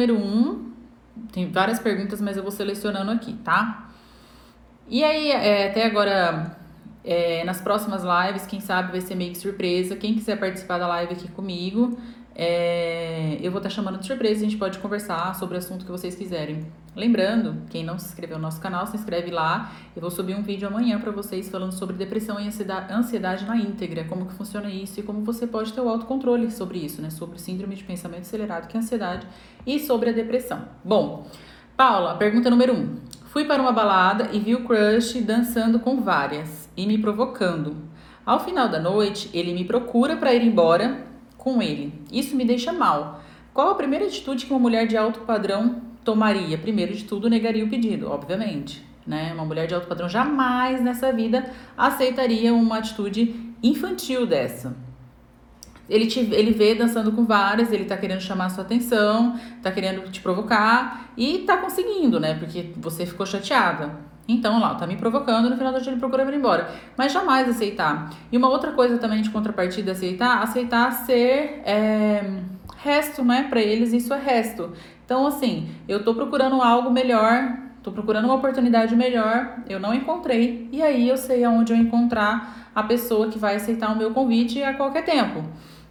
número um, tem várias perguntas, mas eu vou selecionando aqui, tá? E aí, é, até agora, é, nas próximas lives, quem sabe vai ser meio que surpresa. Quem quiser participar da live aqui comigo, é, eu vou estar tá chamando de surpresa, a gente pode conversar sobre o assunto que vocês quiserem. Lembrando, quem não se inscreveu no nosso canal, se inscreve lá. Eu vou subir um vídeo amanhã para vocês falando sobre depressão e ansiedade na íntegra, como que funciona isso e como você pode ter o autocontrole sobre isso, né? Sobre síndrome de pensamento acelerado, que é a ansiedade, e sobre a depressão. Bom, Paula, pergunta número 1. Um. Fui para uma balada e vi o crush dançando com várias e me provocando. Ao final da noite, ele me procura para ir embora com ele. Isso me deixa mal. Qual a primeira atitude que uma mulher de alto padrão tomaria? Primeiro de tudo, negaria o pedido, obviamente. Né? Uma mulher de alto padrão jamais nessa vida aceitaria uma atitude infantil dessa. Ele, te, ele vê dançando com várias, ele tá querendo chamar sua atenção, tá querendo te provocar e tá conseguindo, né? Porque você ficou chateada. Então, lá, tá me provocando, no final da noite ele procura vir embora. Mas jamais aceitar. E uma outra coisa também de contrapartida aceitar, aceitar ser é, resto, né? Pra eles isso é resto. Então, assim, eu tô procurando algo melhor, tô procurando uma oportunidade melhor, eu não encontrei, e aí eu sei aonde eu encontrar a pessoa que vai aceitar o meu convite a qualquer tempo.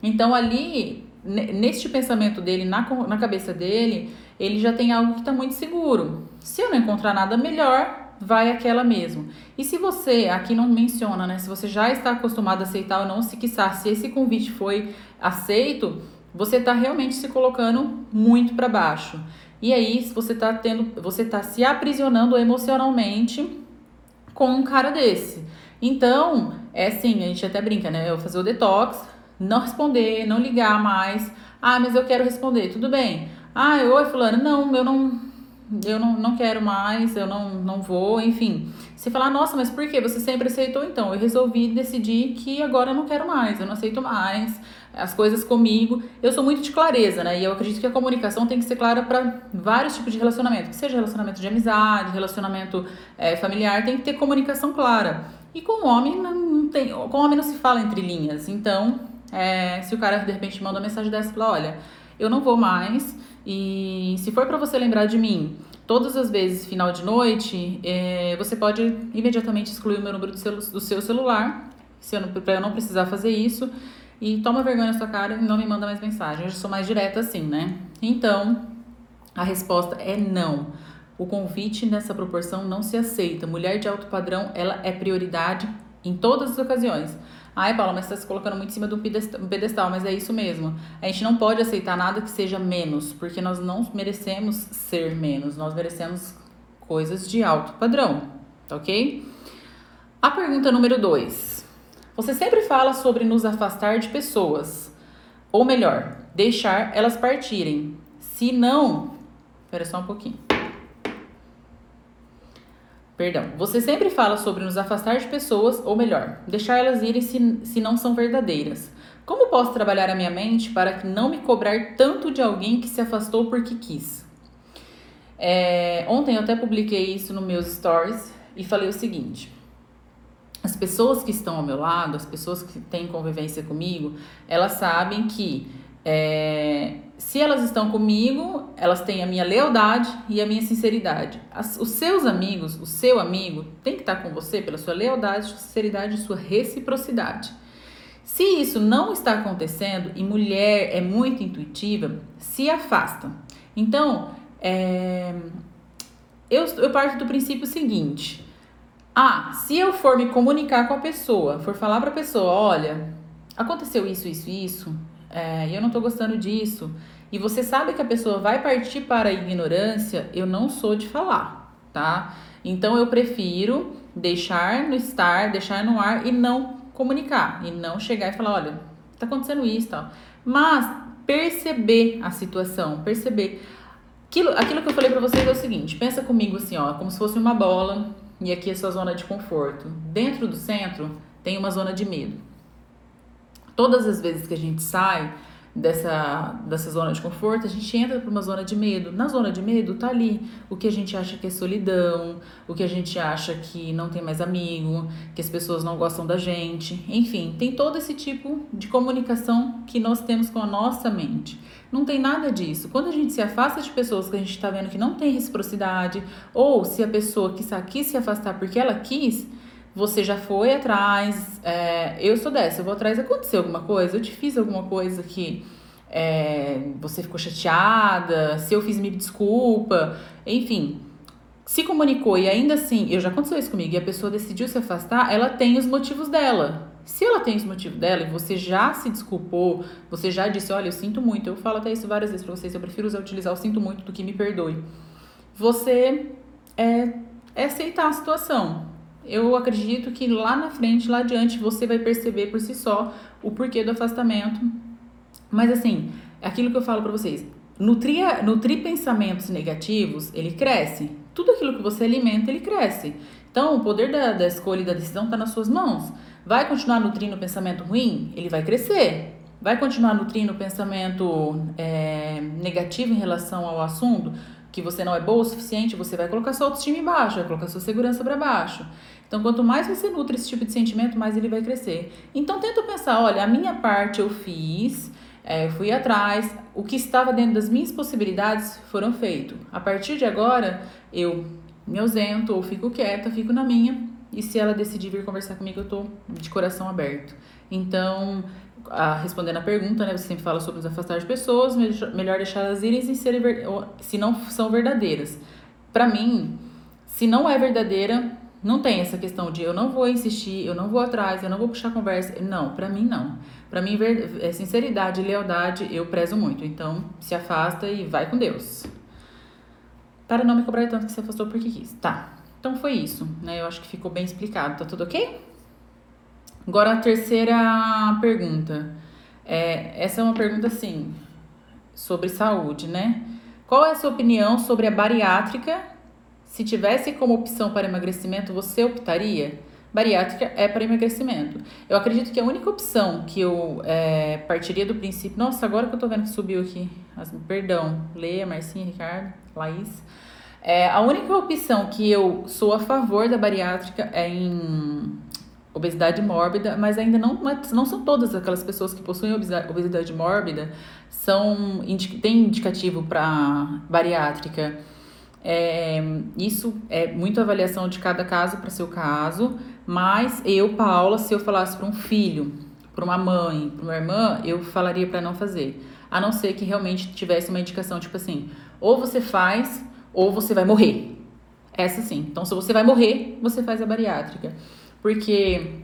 Então, ali, neste pensamento dele, na, na cabeça dele, ele já tem algo que está muito seguro. Se eu não encontrar nada melhor, vai aquela mesmo. E se você, aqui não menciona, né? Se você já está acostumado a aceitar ou não, se quiçá, se esse convite foi aceito, você está realmente se colocando muito para baixo. E aí você está tendo, você está se aprisionando emocionalmente com um cara desse. Então, é assim, a gente até brinca, né? Eu fazer o detox, não responder, não ligar mais. Ah, mas eu quero responder, tudo bem. Ah, oi, fulano, não, eu não eu não, não quero mais, eu não, não vou, enfim. Você falar, nossa, mas por que? Você sempre aceitou, então. Eu resolvi decidir que agora eu não quero mais, eu não aceito mais as coisas comigo. Eu sou muito de clareza, né? E eu acredito que a comunicação tem que ser clara para vários tipos de relacionamento, que seja relacionamento de amizade, relacionamento é, familiar, tem que ter comunicação clara. E com o homem não tem, com o homem não se fala entre linhas. Então, é, se o cara de repente manda uma mensagem dessa fala, olha, eu não vou mais e se for para você lembrar de mim todas as vezes final de noite, é, você pode imediatamente excluir o meu número do, celu do seu celular, para eu não precisar fazer isso. E toma vergonha na sua cara e não me manda mais mensagem. Eu sou mais direta assim, né? Então, a resposta é não. O convite nessa proporção não se aceita. Mulher de alto padrão, ela é prioridade em todas as ocasiões. Ai, Paula, mas você está se colocando muito em cima de um pedestal, mas é isso mesmo. A gente não pode aceitar nada que seja menos, porque nós não merecemos ser menos, nós merecemos coisas de alto padrão, tá ok? A pergunta número 2. Você sempre fala sobre nos afastar de pessoas, ou melhor, deixar elas partirem. Se não, espera só um pouquinho. Perdão. Você sempre fala sobre nos afastar de pessoas, ou melhor, deixar elas irem se, se não são verdadeiras. Como posso trabalhar a minha mente para não me cobrar tanto de alguém que se afastou porque quis? É, ontem eu até publiquei isso nos meus stories e falei o seguinte: as pessoas que estão ao meu lado, as pessoas que têm convivência comigo, elas sabem que é, se elas estão comigo, elas têm a minha lealdade e a minha sinceridade. As, os seus amigos, o seu amigo, tem que estar com você pela sua lealdade, sinceridade e sua reciprocidade. Se isso não está acontecendo e mulher é muito intuitiva, se afasta. Então, é, eu, eu parto do princípio seguinte: ah, se eu for me comunicar com a pessoa, for falar para a pessoa, olha, aconteceu isso, isso, isso, é, eu não estou gostando disso, e você sabe que a pessoa vai partir para a ignorância, eu não sou de falar, tá? Então eu prefiro deixar no estar, deixar no ar e não comunicar, e não chegar e falar, olha, tá acontecendo isso, tal. Mas perceber a situação, perceber aquilo, aquilo que eu falei para vocês é o seguinte, pensa comigo assim, ó, como se fosse uma bola e aqui é sua zona de conforto. Dentro do centro tem uma zona de medo. Todas as vezes que a gente sai, dessa, dessa zona de conforto, a gente entra para uma zona de medo. Na zona de medo tá ali o que a gente acha que é solidão, o que a gente acha que não tem mais amigo, que as pessoas não gostam da gente. Enfim, tem todo esse tipo de comunicação que nós temos com a nossa mente. Não tem nada disso. Quando a gente se afasta de pessoas que a gente está vendo que não tem reciprocidade, ou se a pessoa que quis se afastar porque ela quis, você já foi atrás, é, eu sou dessa, eu vou atrás, aconteceu alguma coisa, eu te fiz alguma coisa que é, você ficou chateada, se eu fiz me desculpa, enfim, se comunicou e ainda assim, eu já aconteceu isso comigo, e a pessoa decidiu se afastar, ela tem os motivos dela. Se ela tem os motivos dela e você já se desculpou, você já disse, olha, eu sinto muito, eu falo até isso várias vezes pra vocês, eu prefiro usar, utilizar o sinto muito do que me perdoe. Você é, é aceitar a situação eu acredito que lá na frente, lá adiante, você vai perceber por si só o porquê do afastamento. Mas assim, aquilo que eu falo para vocês, nutrir, nutrir pensamentos negativos, ele cresce. Tudo aquilo que você alimenta, ele cresce. Então, o poder da, da escolha e da decisão está nas suas mãos. Vai continuar nutrindo o pensamento ruim? Ele vai crescer. Vai continuar nutrindo o pensamento é, negativo em relação ao assunto? Que você não é boa o suficiente, você vai colocar sua autoestima embaixo, vai colocar sua segurança para baixo. Então, quanto mais você nutre esse tipo de sentimento, mais ele vai crescer. Então, tenta pensar: olha, a minha parte eu fiz, é, fui atrás, o que estava dentro das minhas possibilidades foram feito. A partir de agora, eu me ausento ou fico quieta, fico na minha. E se ela decidir vir conversar comigo, eu tô de coração aberto. Então, a, respondendo a pergunta, né? Você sempre fala sobre os afastar de pessoas, melhor deixar elas irem se, serem, se não são verdadeiras. Para mim, se não é verdadeira, não tem essa questão de eu não vou insistir, eu não vou atrás, eu não vou puxar conversa. Não, para mim não. Para mim, é sinceridade e lealdade eu prezo muito. Então, se afasta e vai com Deus. Para não me cobrar tanto que você afastou porque quis. Tá. Então foi isso, né? Eu acho que ficou bem explicado. Tá tudo ok? Agora a terceira pergunta. É, essa é uma pergunta assim sobre saúde, né? Qual é a sua opinião sobre a bariátrica se tivesse como opção para emagrecimento, você optaria? Bariátrica é para emagrecimento. Eu acredito que a única opção que eu é, partiria do princípio. Nossa, agora que eu tô vendo que subiu aqui. As, perdão, Leia, Marcinha, Ricardo, Laís. É, a única opção que eu sou a favor da bariátrica é em obesidade mórbida, mas ainda não, não são todas aquelas pessoas que possuem obesidade, obesidade mórbida são tem indicativo para bariátrica. É, isso é muito avaliação de cada caso para seu caso, mas eu, Paula, se eu falasse para um filho, para uma mãe, para uma irmã, eu falaria para não fazer. A não ser que realmente tivesse uma indicação, tipo assim, ou você faz, ou você vai morrer. Essa sim. Então, se você vai morrer, você faz a bariátrica. Porque,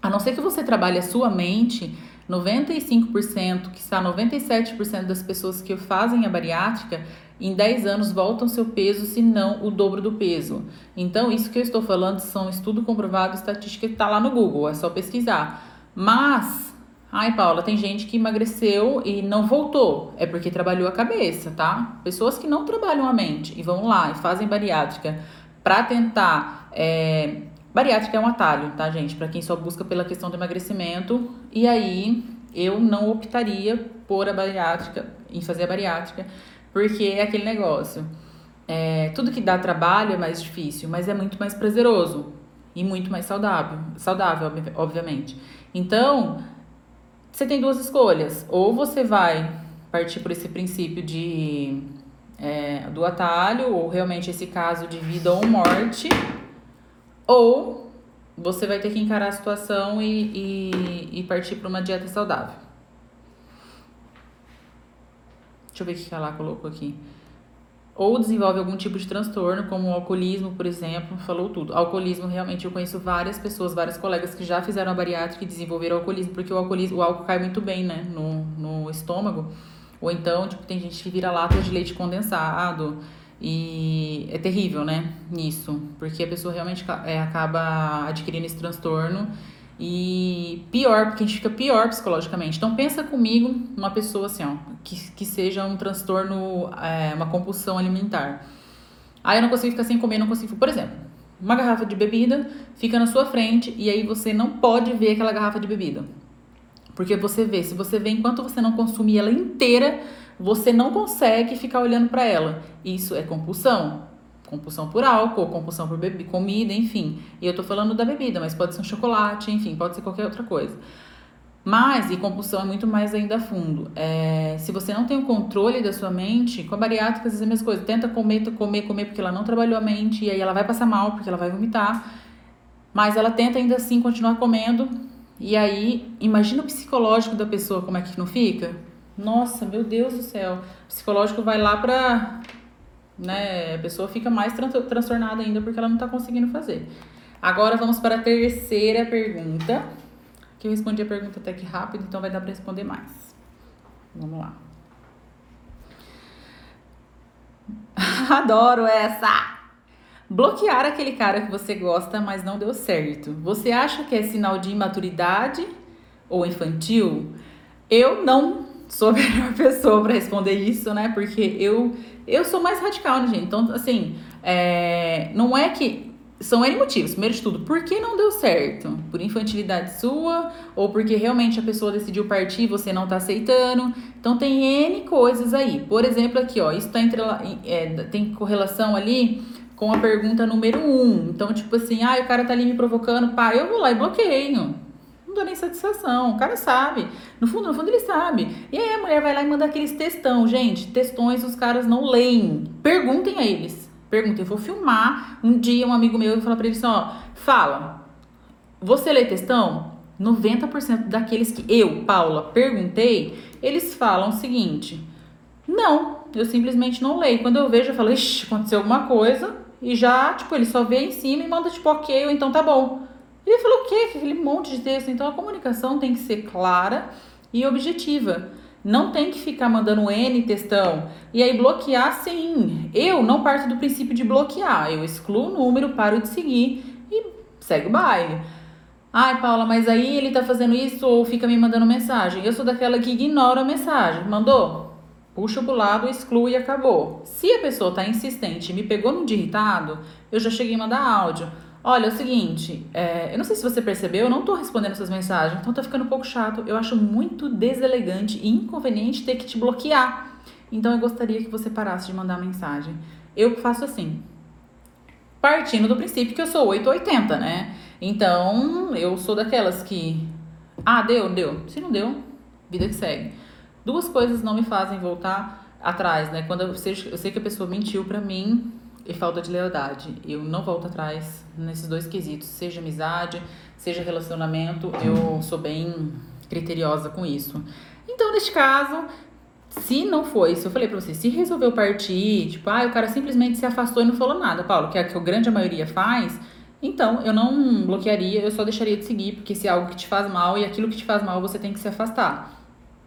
a não ser que você trabalhe a sua mente, 95%, que está 97% das pessoas que fazem a bariátrica em 10 anos voltam seu peso, se não o dobro do peso. Então, isso que eu estou falando são estudo comprovado, estatística que está lá no Google, é só pesquisar. Mas, ai Paula, tem gente que emagreceu e não voltou, é porque trabalhou a cabeça, tá? Pessoas que não trabalham a mente e vão lá e fazem bariátrica para tentar. É... Bariátrica é um atalho, tá, gente? Para quem só busca pela questão do emagrecimento. E aí, eu não optaria por a bariátrica, em fazer a bariátrica porque é aquele negócio. É, tudo que dá trabalho é mais difícil, mas é muito mais prazeroso e muito mais saudável, saudável, obviamente. Então, você tem duas escolhas. Ou você vai partir por esse princípio de é, do atalho, ou realmente esse caso de vida ou morte, ou você vai ter que encarar a situação e, e, e partir para uma dieta saudável. Deixa eu ver o que ela colocou aqui. Ou desenvolve algum tipo de transtorno, como o alcoolismo, por exemplo, falou tudo. Alcoolismo, realmente, eu conheço várias pessoas, vários colegas que já fizeram a bariátrica e desenvolveram alcoolismo, porque o alcoolismo, o álcool cai muito bem, né, no, no estômago. Ou então, tipo, tem gente que vira lata de leite condensado. E é terrível, né, nisso. Porque a pessoa realmente é, acaba adquirindo esse transtorno e pior, porque a gente fica pior psicologicamente. Então pensa comigo uma pessoa assim, ó, que, que seja um transtorno, é, uma compulsão alimentar. Aí eu não consigo ficar sem comer, não consigo. Por exemplo, uma garrafa de bebida fica na sua frente e aí você não pode ver aquela garrafa de bebida. Porque você vê, se você vê enquanto você não consumir ela inteira, você não consegue ficar olhando para ela. Isso é compulsão. Compulsão por álcool, compulsão por comida, enfim. E eu tô falando da bebida, mas pode ser um chocolate, enfim, pode ser qualquer outra coisa. Mas, e compulsão é muito mais ainda fundo. É, se você não tem o controle da sua mente, com a bariátrica, às vezes é a mesma coisa. Tenta comer, comer, comer, porque ela não trabalhou a mente, e aí ela vai passar mal, porque ela vai vomitar. Mas ela tenta ainda assim continuar comendo. E aí, imagina o psicológico da pessoa, como é que não fica? Nossa, meu Deus do céu. O psicológico vai lá pra. Né, a pessoa fica mais transtornada ainda porque ela não tá conseguindo fazer. Agora vamos para a terceira pergunta que eu respondi a pergunta até que rápido, então vai dar para responder mais. Vamos lá. Adoro essa! Bloquear aquele cara que você gosta, mas não deu certo. Você acha que é sinal de imaturidade ou infantil? Eu não sou a melhor pessoa para responder isso, né? Porque eu eu sou mais radical, né, gente? Então, assim, é, não é que são N motivos. Primeiro de tudo, por que não deu certo? Por infantilidade sua? Ou porque realmente a pessoa decidiu partir e você não tá aceitando? Então tem N coisas aí. Por exemplo, aqui, ó, isso tá entre, é, tem correlação ali com a pergunta número 1. Um. Então, tipo assim, ah, o cara tá ali me provocando, pá, eu vou lá e bloqueio. Não dou nem satisfação. O cara sabe. No fundo, no fundo, ele sabe. E aí a mulher vai lá e manda aqueles textão. Gente, textões os caras não leem. Perguntem a eles. Pergunta, eu vou filmar. Um dia um amigo meu falar para ele assim, ó, fala, você lê textão? 90% daqueles que eu, Paula, perguntei, eles falam o seguinte: não, eu simplesmente não leio. Quando eu vejo, eu falo, ixi, aconteceu alguma coisa, e já, tipo, ele só vê em cima e manda, tipo, ok, ou então tá bom. Ele falou, o quê? Aquele monte de texto. Então a comunicação tem que ser clara e objetiva. Não tem que ficar mandando N textão. E aí bloquear sim. Eu não parto do princípio de bloquear. Eu excluo o número, paro de seguir e segue o baile. Ai, Paula, mas aí ele tá fazendo isso ou fica me mandando mensagem. Eu sou daquela que ignora a mensagem. Mandou? Puxa pro lado, exclui e acabou. Se a pessoa tá insistente e me pegou de irritado, eu já cheguei a mandar áudio. Olha, é o seguinte, é, eu não sei se você percebeu, eu não tô respondendo suas mensagens, então tá ficando um pouco chato. Eu acho muito deselegante e inconveniente ter que te bloquear. Então eu gostaria que você parasse de mandar mensagem. Eu faço assim. Partindo do princípio que eu sou 880, né? Então, eu sou daquelas que. Ah, deu, deu. Se não deu, vida que segue. Duas coisas não me fazem voltar atrás, né? Quando eu sei, eu sei que a pessoa mentiu para mim, e falta de lealdade. Eu não volto atrás nesses dois quesitos, seja amizade, seja relacionamento, eu sou bem criteriosa com isso. Então, neste caso, se não foi isso, eu falei pra você, se resolveu partir, tipo, ah, o cara simplesmente se afastou e não falou nada, Paulo, que é o que a grande maioria faz, então eu não bloquearia, eu só deixaria de seguir, porque se é algo que te faz mal e aquilo que te faz mal você tem que se afastar,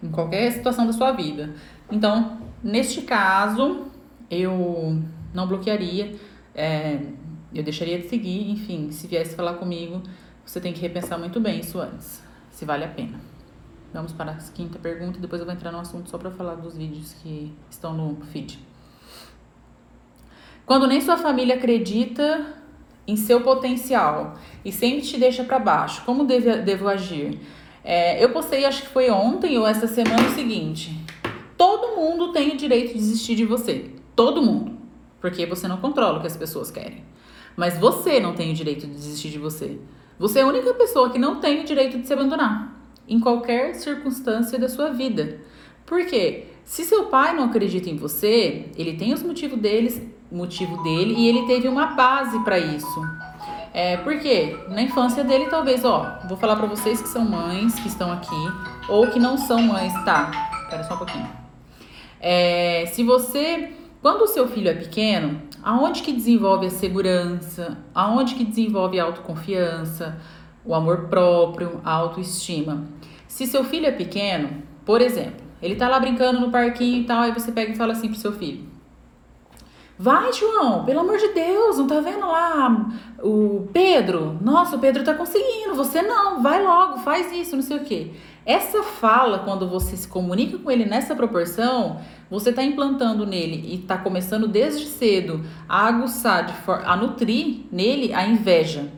em qualquer situação da sua vida. Então, neste caso, eu não bloquearia, é, eu deixaria de seguir, enfim, se viesse falar comigo, você tem que repensar muito bem isso antes, se vale a pena. Vamos para a quinta pergunta, depois eu vou entrar no assunto só para falar dos vídeos que estão no feed. Quando nem sua família acredita em seu potencial e sempre te deixa para baixo, como deve, devo agir? É, eu postei, acho que foi ontem ou essa semana, o seguinte: todo mundo tem o direito de desistir de você. Todo mundo. Porque você não controla o que as pessoas querem. Mas você não tem o direito de desistir de você. Você é a única pessoa que não tem o direito de se abandonar. Em qualquer circunstância da sua vida. Por quê? Se seu pai não acredita em você, ele tem os motivos deles, motivo dele e ele teve uma base para isso. É, porque na infância dele, talvez, ó, vou falar para vocês que são mães que estão aqui ou que não são mães, tá? Espera só um pouquinho. É, se você quando o seu filho é pequeno, aonde que desenvolve a segurança, aonde que desenvolve a autoconfiança, o amor próprio, a autoestima? Se seu filho é pequeno, por exemplo, ele tá lá brincando no parquinho e tal, aí você pega e fala assim pro seu filho: Vai, João, pelo amor de Deus, não tá vendo lá o Pedro? Nossa, o Pedro tá conseguindo, você não, vai logo, faz isso, não sei o quê. Essa fala, quando você se comunica com ele nessa proporção, você está implantando nele e está começando desde cedo a aguçar, a nutrir nele a inveja.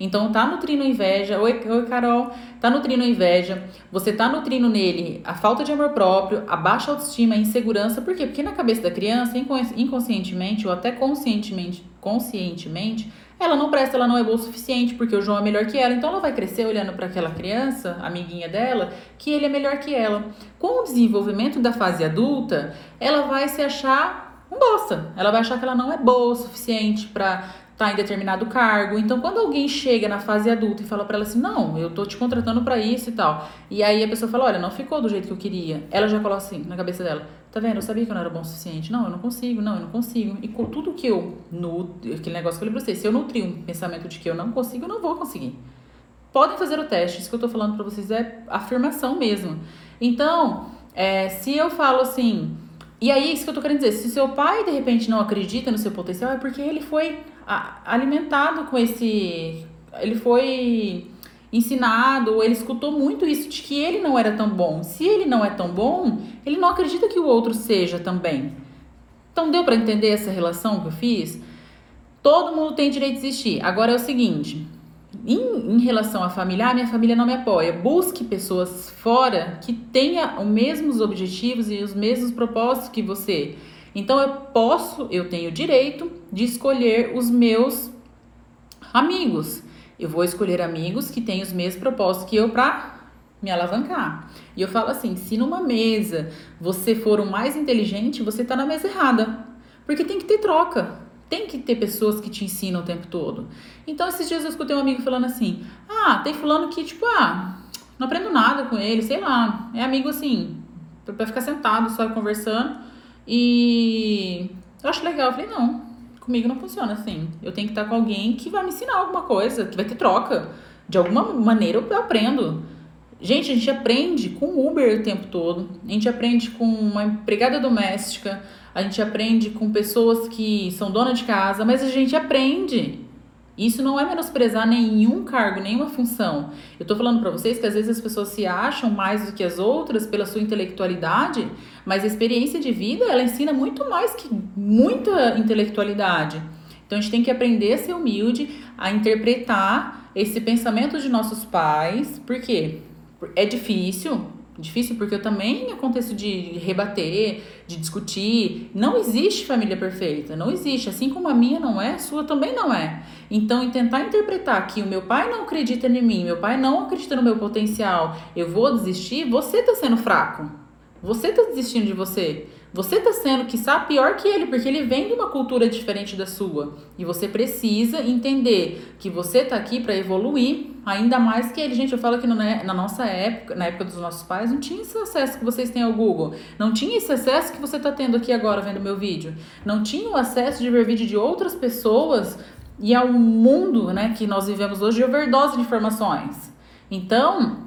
Então tá nutrindo inveja. Oi, oi, Carol. Tá nutrindo inveja. Você tá nutrindo nele a falta de amor próprio, a baixa autoestima, a insegurança. Por quê? Porque na cabeça da criança, inconscientemente ou até conscientemente, conscientemente, ela não presta, ela não é boa o suficiente, porque o João é melhor que ela. Então ela vai crescer olhando para aquela criança, amiguinha dela, que ele é melhor que ela. Com o desenvolvimento da fase adulta, ela vai se achar um bosta. Ela vai achar que ela não é boa o suficiente para tá em determinado cargo. Então, quando alguém chega na fase adulta e fala para ela assim: "Não, eu tô te contratando para isso e tal". E aí a pessoa fala: "Olha, não ficou do jeito que eu queria". Ela já coloca assim na cabeça dela: "Tá vendo? Eu sabia que eu não era bom o suficiente. Não, eu não consigo. Não, eu não consigo". E com tudo que eu nutro, aquele negócio que eu falei pra vocês, se eu nutrir um pensamento de que eu não consigo, eu não vou conseguir. Podem fazer o teste. Isso que eu tô falando para vocês é afirmação mesmo. Então, é, se eu falo assim, e aí, isso que eu tô querendo dizer, se seu pai de repente não acredita no seu potencial, é porque ele foi alimentado com esse. Ele foi ensinado, ou ele escutou muito isso de que ele não era tão bom. Se ele não é tão bom, ele não acredita que o outro seja também. Então deu para entender essa relação que eu fiz? Todo mundo tem direito de existir. Agora é o seguinte, em, em relação à família, ah, minha família não me apoia. Busque pessoas fora que tenham os mesmos objetivos e os mesmos propósitos que você. Então eu posso, eu tenho o direito de escolher os meus amigos. Eu vou escolher amigos que têm os mesmos propósitos que eu para me alavancar. E eu falo assim: se numa mesa você for o mais inteligente, você está na mesa errada. Porque tem que ter troca. Tem que ter pessoas que te ensinam o tempo todo. Então, esses dias eu escutei um amigo falando assim: Ah, tem fulano que, tipo, ah, não aprendo nada com ele, sei lá. É amigo assim, pra ficar sentado só conversando. E eu acho legal. Eu falei, não, comigo não funciona assim. Eu tenho que estar com alguém que vai me ensinar alguma coisa, que vai ter troca. De alguma maneira eu aprendo. Gente, a gente aprende com Uber o tempo todo. A gente aprende com uma empregada doméstica. A gente aprende com pessoas que são donas de casa. Mas a gente aprende. Isso não é menosprezar nenhum cargo, nenhuma função. Eu tô falando para vocês que às vezes as pessoas se acham mais do que as outras pela sua intelectualidade, mas a experiência de vida, ela ensina muito mais que muita intelectualidade. Então a gente tem que aprender a ser humilde, a interpretar esse pensamento de nossos pais, porque é difícil, difícil porque eu também aconteço de rebater, de discutir. Não existe família perfeita, não existe. Assim como a minha não é, a sua também não é. Então, tentar interpretar que o meu pai não acredita em mim, meu pai não acredita no meu potencial, eu vou desistir, você está sendo fraco. Você está desistindo de você. Você está sendo, que sabe pior que ele, porque ele vem de uma cultura diferente da sua. E você precisa entender que você está aqui para evoluir, ainda mais que ele. Gente, eu falo que na nossa época, na época dos nossos pais, não tinha esse acesso que vocês têm ao Google. Não tinha esse acesso que você está tendo aqui agora vendo meu vídeo. Não tinha o acesso de ver vídeo de outras pessoas e ao mundo né, que nós vivemos hoje de overdose de informações. Então,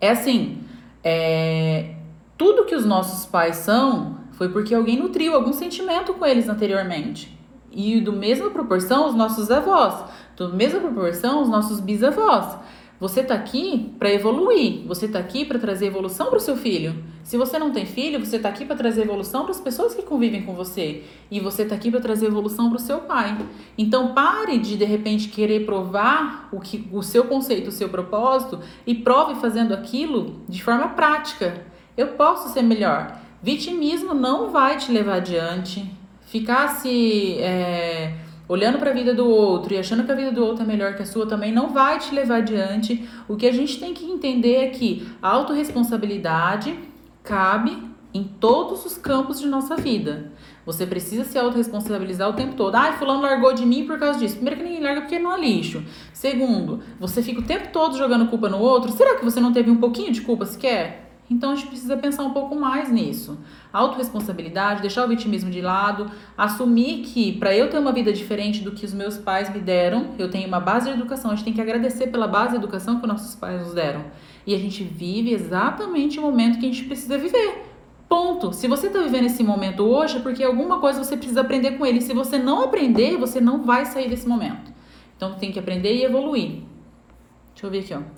é assim. É, tudo que os nossos pais são foi porque alguém nutriu algum sentimento com eles anteriormente. E do mesma proporção os nossos avós, do mesma proporção os nossos bisavós. Você está aqui para evoluir, você está aqui para trazer evolução para o seu filho. Se você não tem filho, você está aqui para trazer evolução para as pessoas que convivem com você. E você está aqui para trazer evolução para o seu pai. Então pare de de repente querer provar o, que, o seu conceito, o seu propósito e prove fazendo aquilo de forma prática. Eu posso ser melhor. Vitimismo não vai te levar adiante. Ficar se é, olhando para a vida do outro e achando que a vida do outro é melhor que a sua também não vai te levar adiante. O que a gente tem que entender é que a autorresponsabilidade cabe em todos os campos de nossa vida. Você precisa se autorresponsabilizar o tempo todo. Ah, fulano largou de mim por causa disso. Primeiro que ninguém larga porque não é lixo. Segundo, você fica o tempo todo jogando culpa no outro. Será que você não teve um pouquinho de culpa sequer? Então a gente precisa pensar um pouco mais nisso. Autoresponsabilidade, deixar o vitimismo de lado, assumir que para eu ter uma vida diferente do que os meus pais me deram, eu tenho uma base de educação. A gente tem que agradecer pela base de educação que nossos pais nos deram. E a gente vive exatamente o momento que a gente precisa viver. Ponto. Se você está vivendo esse momento hoje, é porque alguma coisa você precisa aprender com ele. Se você não aprender, você não vai sair desse momento. Então tem que aprender e evoluir. Deixa eu ver aqui, ó.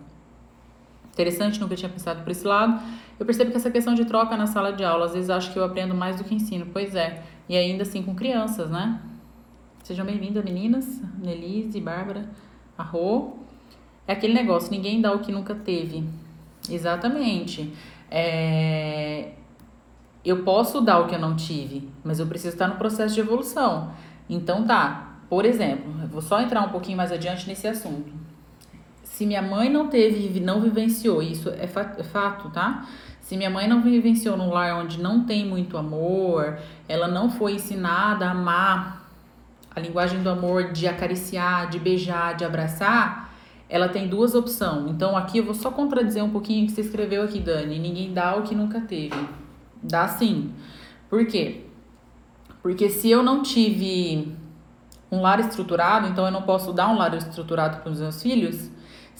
Interessante, nunca tinha pensado por esse lado. Eu percebo que essa questão de troca na sala de aula, às vezes acho que eu aprendo mais do que ensino. Pois é. E ainda assim com crianças, né? Sejam bem-vindas, meninas. Nelise, Bárbara, Arro. É aquele negócio, ninguém dá o que nunca teve. Exatamente. É... Eu posso dar o que eu não tive, mas eu preciso estar no processo de evolução. Então tá, por exemplo, vou só entrar um pouquinho mais adiante nesse assunto. Se minha mãe não teve, não vivenciou, isso é, é fato, tá? Se minha mãe não vivenciou num lar onde não tem muito amor, ela não foi ensinada a amar a linguagem do amor de acariciar, de beijar, de abraçar, ela tem duas opções. Então aqui eu vou só contradizer um pouquinho o que você escreveu aqui, Dani. Ninguém dá o que nunca teve. Dá sim. Por quê? Porque se eu não tive um lar estruturado, então eu não posso dar um lar estruturado para os meus filhos,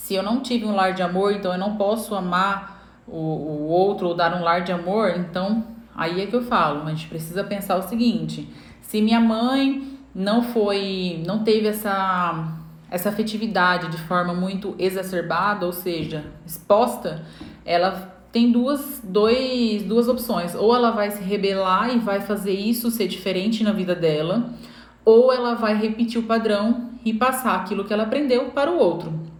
se eu não tive um lar de amor, então eu não posso amar o, o outro ou dar um lar de amor, então aí é que eu falo, a gente precisa pensar o seguinte: se minha mãe não foi, não teve essa essa afetividade de forma muito exacerbada, ou seja, exposta, ela tem duas, dois, duas opções. Ou ela vai se rebelar e vai fazer isso ser diferente na vida dela, ou ela vai repetir o padrão e passar aquilo que ela aprendeu para o outro.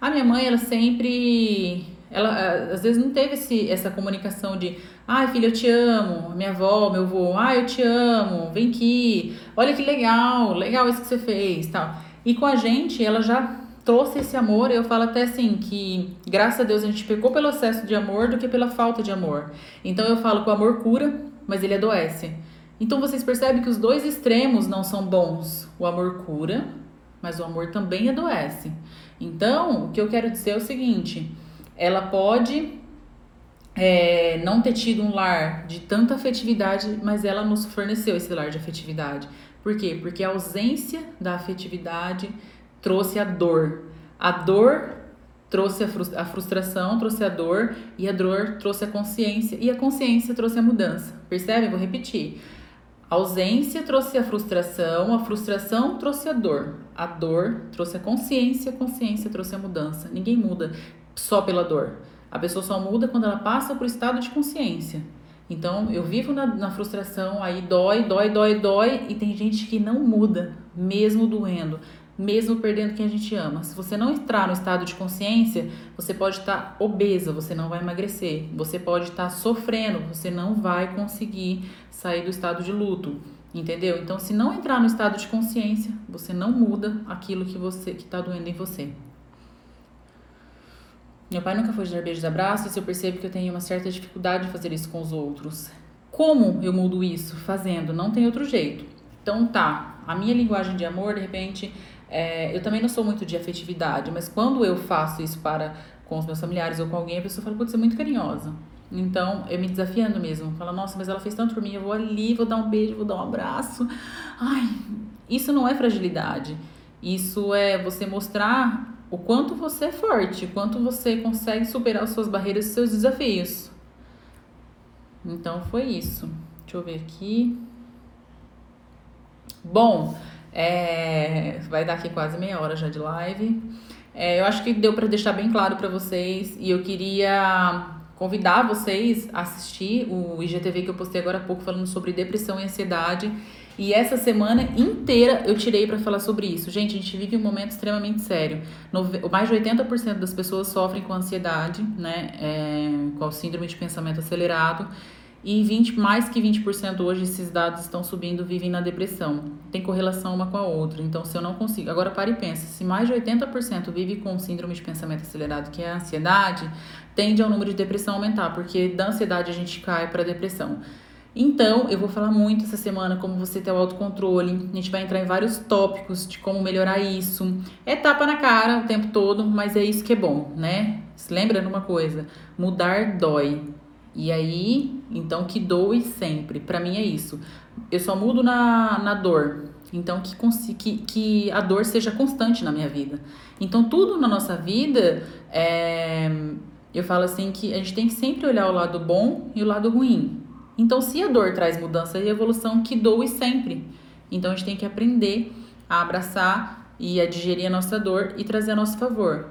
A minha mãe, ela sempre. Ela às vezes não teve esse, essa comunicação de ai, filha, eu te amo, minha avó, meu avô, ai, eu te amo, vem aqui, olha que legal, legal isso que você fez, tal. E com a gente, ela já trouxe esse amor, eu falo até assim, que graças a Deus a gente pecou pelo excesso de amor do que pela falta de amor. Então eu falo que o amor cura, mas ele adoece. Então vocês percebem que os dois extremos não são bons. O amor cura, mas o amor também adoece. Então, o que eu quero dizer é o seguinte: ela pode é, não ter tido um lar de tanta afetividade, mas ela nos forneceu esse lar de afetividade. Por quê? Porque a ausência da afetividade trouxe a dor. A dor trouxe a frustração, trouxe a dor, e a dor trouxe a consciência, e a consciência trouxe a mudança. Percebe? Vou repetir. A ausência trouxe a frustração, a frustração trouxe a dor, a dor trouxe a consciência, a consciência trouxe a mudança. Ninguém muda só pela dor. A pessoa só muda quando ela passa para o estado de consciência. Então, eu vivo na, na, frustração, aí dói, dói, dói, dói, e tem gente que não muda, mesmo doendo mesmo perdendo quem a gente ama. Se você não entrar no estado de consciência, você pode estar obesa, você não vai emagrecer. Você pode estar sofrendo, você não vai conseguir sair do estado de luto. Entendeu? Então, se não entrar no estado de consciência, você não muda aquilo que você que está doendo em você. Meu pai nunca foi de dar beijos e abraços, eu percebo que eu tenho uma certa dificuldade de fazer isso com os outros. Como eu mudo isso? Fazendo, não tem outro jeito. Então tá, a minha linguagem de amor, de repente, é, eu também não sou muito de afetividade, mas quando eu faço isso para com os meus familiares ou com alguém, a pessoa fala, putz, é muito carinhosa. Então, eu me desafiando mesmo. Fala, nossa, mas ela fez tanto por mim, eu vou ali, vou dar um beijo, vou dar um abraço. Ai, isso não é fragilidade. Isso é você mostrar o quanto você é forte, o quanto você consegue superar as suas barreiras e seus desafios. Então, foi isso. Deixa eu ver aqui. Bom, é, vai dar aqui quase meia hora já de live. É, eu acho que deu para deixar bem claro para vocês e eu queria convidar vocês a assistir o IGTV que eu postei agora há pouco falando sobre depressão e ansiedade. E essa semana inteira eu tirei para falar sobre isso. Gente, a gente vive um momento extremamente sério. No, mais de 80% das pessoas sofrem com ansiedade, né? É, com a síndrome de pensamento acelerado. E 20, mais que 20% hoje, esses dados estão subindo, vivem na depressão. Tem correlação uma com a outra. Então, se eu não consigo. Agora, pare e pense: se mais de 80% vive com síndrome de pensamento acelerado, que é a ansiedade, tende ao número de depressão aumentar, porque da ansiedade a gente cai para depressão. Então, eu vou falar muito essa semana como você ter o autocontrole. A gente vai entrar em vários tópicos de como melhorar isso. É tapa na cara o tempo todo, mas é isso que é bom, né? Se lembra uma coisa: mudar dói. E aí, então que doe sempre. Para mim é isso. Eu só mudo na, na dor. Então que, que, que a dor seja constante na minha vida. Então tudo na nossa vida, é, eu falo assim que a gente tem que sempre olhar o lado bom e o lado ruim. Então se a dor traz mudança e evolução, que doe sempre. Então a gente tem que aprender a abraçar e a digerir a nossa dor e trazer a nosso favor.